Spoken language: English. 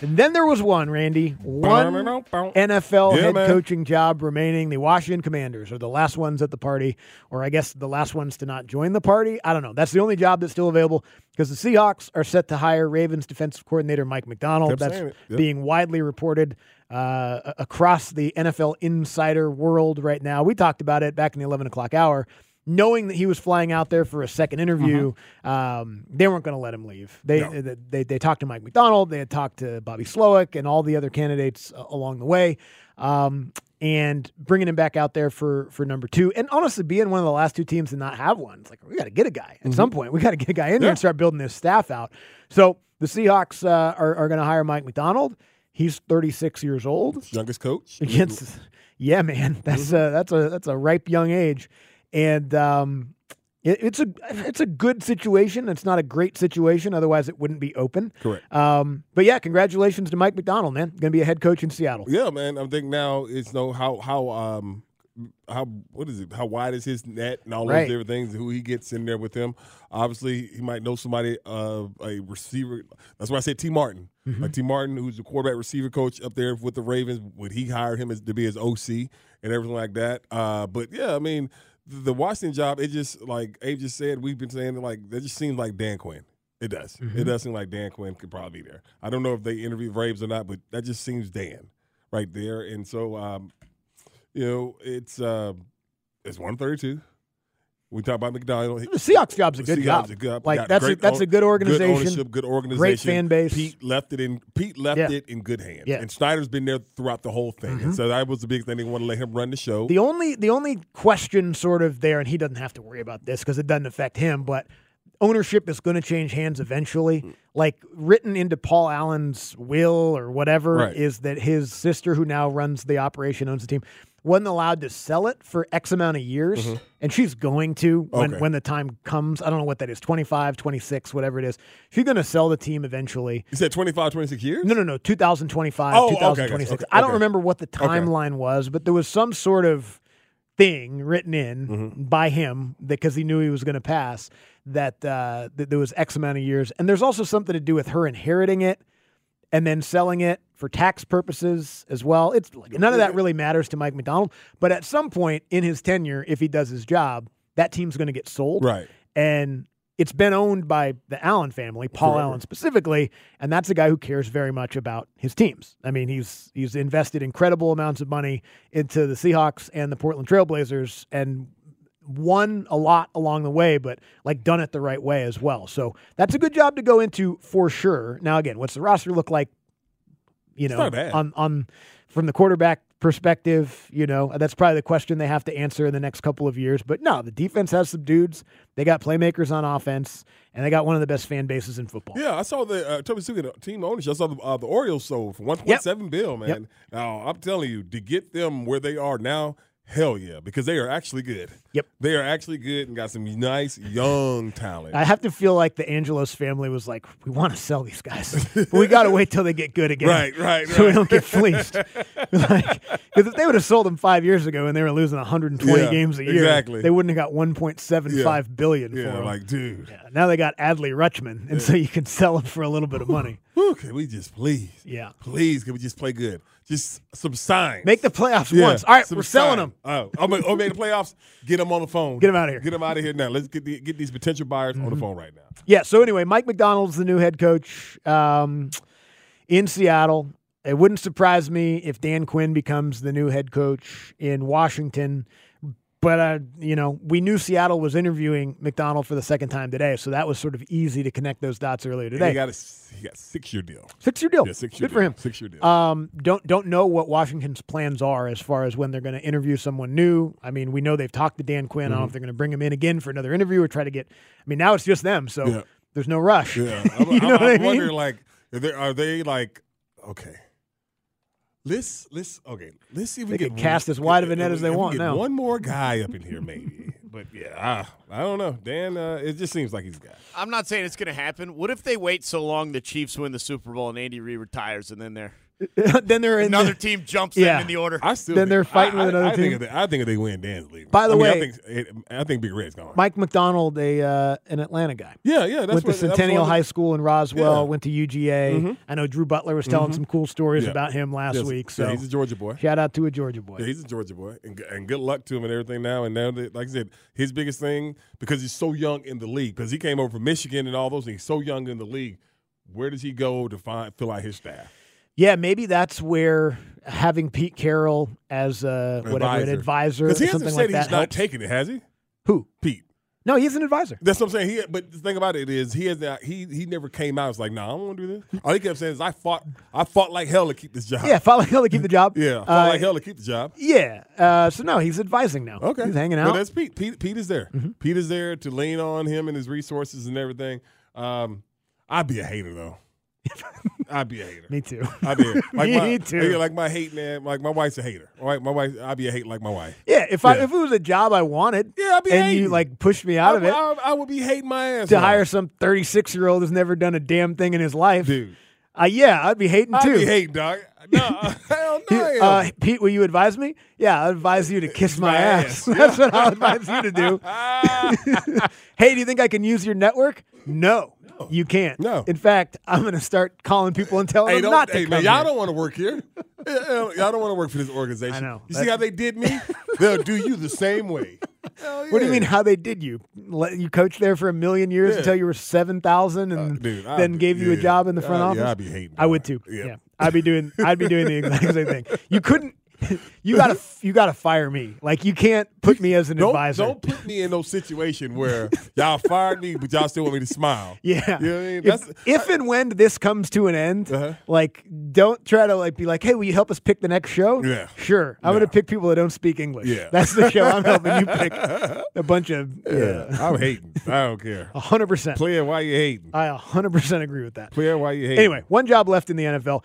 And then there was one, Randy. One NFL Yeah, head man. coaching job remaining. The Washington Commanders are the last ones at the party, or I guess the last ones to not join the party. I don't know. That's the only job that's still available because the Seahawks are set to hire Ravens defensive coordinator Mike Macdonald. Kept that's. Yep. being widely reported uh, across the NFL insider world right now. We talked about it back in the 11 o'clock hour. Knowing that he was flying out there for a second interview, um, they weren't going to let him leave. They, No. they they they talked to Mike Macdonald, they had talked to Bobby Slowik, and all the other candidates uh, along the way, um, and bringing him back out there for for number two, and honestly, being one of the last two teams to not have one, it's like we got to get a guy at some point. We got to get a guy in there Yeah. and start building this staff out. So the Seahawks uh, are are going to hire Mike Macdonald. He's 36 years old Youngest coach. against yeah man that's a that's a that's a ripe young age and um it, it's a it's a good situation it's not a great situation otherwise it wouldn't be open Correct. um but yeah congratulations to mike macdonald man gonna be a head coach in seattle Yeah, man. I think now it's no how how um how what is it? How wide is his net and all Right. those different things? Who he gets in there with him? Obviously, he might know somebody, uh, a receiver. That's why I said Tee Martin, Mm-hmm. like Tee Martin, who's the quarterback receiver coach up there with the Ravens. Would he hire him as to be his OC and everything like that? Uh, but yeah, I mean, the, Washington job, it just like Abe just said, we've been saying like that just seems like Dan Quinn. It does. Mm-hmm. It does seem like Dan Quinn could probably be there. I don't know if they interview Braves or not, but that just seems Dan right there. And so, um, you know, it's uh, it's one thirty two. We talk about Macdonald. the seahawks job's a good Seahawks job a good- like that's a, that's a good organization Good ownership, good organization, great fan base. Pete left it in. Pete left Yeah. it in good hands. Yeah. Mm-hmm. And Schneider's been there throughout the whole thing, and so that was the big thing. They want to let him run the show. The only the only question sort of there, and he doesn't have to worry about this because it doesn't affect him, but ownership is going to change hands eventually. Mm. Like written into Paul Allen's will or whatever Right. is that his sister, who now runs the operation, owns the team, wasn't allowed to sell it for X amount of years, and she's going to when Mm-hmm. Okay. when the time comes. I don't know what that is, 25, 26, whatever it is. She's going to sell the team eventually. you said 25, 26 years. No, no, no. 2025, Oh, okay, okay, 2026. okay, I don't remember what the timeline was, but there was some sort of thing written in Mm-hmm. by him because he knew he was going to pass that, uh, that there was X amount of years. And there's also something to do with her inheriting it and then selling it for tax purposes as well. It's none of that really matters to Mike Macdonald. But at some point in his tenure, if he does his job, that team's going to get sold Right. and it's been owned by the Allen family, Paul Forever. Allen specifically, and that's a guy who cares very much about his teams. I mean, he's he's invested incredible amounts of money into the Seahawks and the Portland Trailblazers and won a lot along the way, but like done it the right way as well. So that's a good job to go into for sure. Now again, what's the roster look like? You know, on on from the quarterback perspective, you know, that's probably the question they have to answer in the next couple of years. But no, the defense has some dudes. They got playmakers on offense, and they got one of the best fan bases in football. Yeah, I saw the uh, Toby Suga team ownership. I saw the, uh, the Orioles sold for one point seven bill, man. Yep. Now I'm telling you, to get them where they are now, hell yeah, because they are actually good. Yep. They are actually good and got some nice young talent. I have to feel like the Angelos family was like, we want to sell these guys, but we got to wait till they get good again. Right, right, So we don't get fleeced. like, because if they would have sold them five years ago and they were losing 120 Yeah, games a year, exactly. they wouldn't have got 1.75 billion for yeah, them. like dude, Yeah, now they got Adley Rutschman, and so you can sell them for a little bit of money. Can we just please, Yeah. please, can we just play good? Just some signs. Make the playoffs Yeah, once. All right, we're selling them. Oh, oh, made the playoffs. Get them on the phone. Get 'em outta here. Get them out of here now. Let's get the, get these potential buyers on the phone right now. Yeah. So anyway, Mike Macdonald's the new head coach um, in Seattle. It wouldn't surprise me if Dan Quinn becomes the new head coach in Washington. But uh, you know, we knew Seattle was interviewing Macdonald for the second time today, so that was sort of easy to connect those dots earlier And today. He got a he got six year deal. Six year deal. Yeah, six year Good for him. Six year deal. Um, don't don't know what Washington's plans are as far as when they're going to interview someone new. I mean, we know they've talked to Dan Quinn. I don't know if they're going to bring him in again for another interview or try to get. I mean, now it's just them, so Yeah. there's no rush. Yeah, I'm, you know I'm, I I'm mean? wondering like, are they, are they like, okay, let's let's okay, let's see if we They get can cast as wide of a net as they want get now. One more guy up in here, maybe. but yeah, I, I don't know. Dan, uh, it just seems like he's got. I'm not saying it's going to happen. What if they wait so long the Chiefs win the Super Bowl and Andy Reid retires and then they're then they're in another the- team jumps Yeah. them in the order? I still Then think- they're fighting I, with another I think team. if they, I think if they win, Dan's leaving. By the I mean, way- I think I think Big Red's gone. Mike Macdonald, a uh, an Atlanta guy. yeah, yeah, that's went to what, Centennial one of High School in Roswell. Yeah. Mm-hmm. Went to UGA. I know Drew Butler was telling some cool stories Yeah. about him last Yes. week. Yeah, So he's a Georgia boy. shout out to a Georgia boy. Yeah, he's a Georgia boy, and, and good luck to him and everything now. And now, that, like I said, his biggest thing because he's so young in the league, because he came over from Michigan and all those things. So young in the league, where does he go to find fill out his staff? Yeah, maybe that's where having Pete Carroll as a whatever an advisor, Because he or hasn't said like he's not helps. taking it, has he? Who? Pete. No, he's an advisor. That's what I'm saying. He, but the thing about it is, he has not, he he never came out. It's like, no, nah, I don't want to do this. All he kept saying is, I fought, I fought like hell to keep this job. Yeah, fought like hell to keep the job. yeah, fought Uh, like hell to keep the job. Yeah. Uh, so no, he's advising now. Okay, he's hanging out. Mm-hmm. that's Pete. Pete. Pete is there. Pete is there to lean on him and his resources and everything. Um, I'd be a hater though. I'd be a hater. Me too. I'd be like Me my, too. yeah, like my hate man. Like my wife's a hater. All right, my wife. I'd be a hate like my wife. Yeah, if I if it was a job I wanted, Yeah, I'd be and you like pushed me out I, of it I, I would be hating my ass to off. hire some 36 year old who's never done a damn thing in his life, dude. uh, yeah, I'd be hating I'd too. be hating, dog. No, hell no. I. Uh, Pete, will you advise me? Yeah, I advise you to kiss my, my ass. ass. That's what I'll advise you to do. hey, do you think I can use your network? No, you can't. No. In fact, I'm going to start calling people and telling Hey, them don't, to hey come man, y'all don't want to work here. Yeah, y'all don't want to work for this organization. I know. You see how they did me? They'll do you the same way. Hell What do you mean? How they did you? Let you coach there for a million years Yeah. until you were seven thousand, and Uh, dude, then be- gave you a job in the front Uh, office. Yeah, I'd be hating. I would too. Yeah. Yeah. I'd be doing. I'd be doing the exact same thing. You couldn't. You gotta. You gotta fire me. Like you can't put me as an Don't, advisor. don't put me in no situation where y'all fired me, but y'all still want me to smile. Yeah. You know what I mean? If, if and when this comes to an end, Uh-huh. like don't try to like be like, hey, will you help us pick the next show? Yeah. Sure. I'm No. gonna pick people that don't speak English. Yeah. That's the show I'm helping you pick. A bunch of yeah. I'm hating. I don't care. A hundred percent. Play why you hating. I hundred percent agree with that. Play why you hating. Anyway, one job left in the NFL.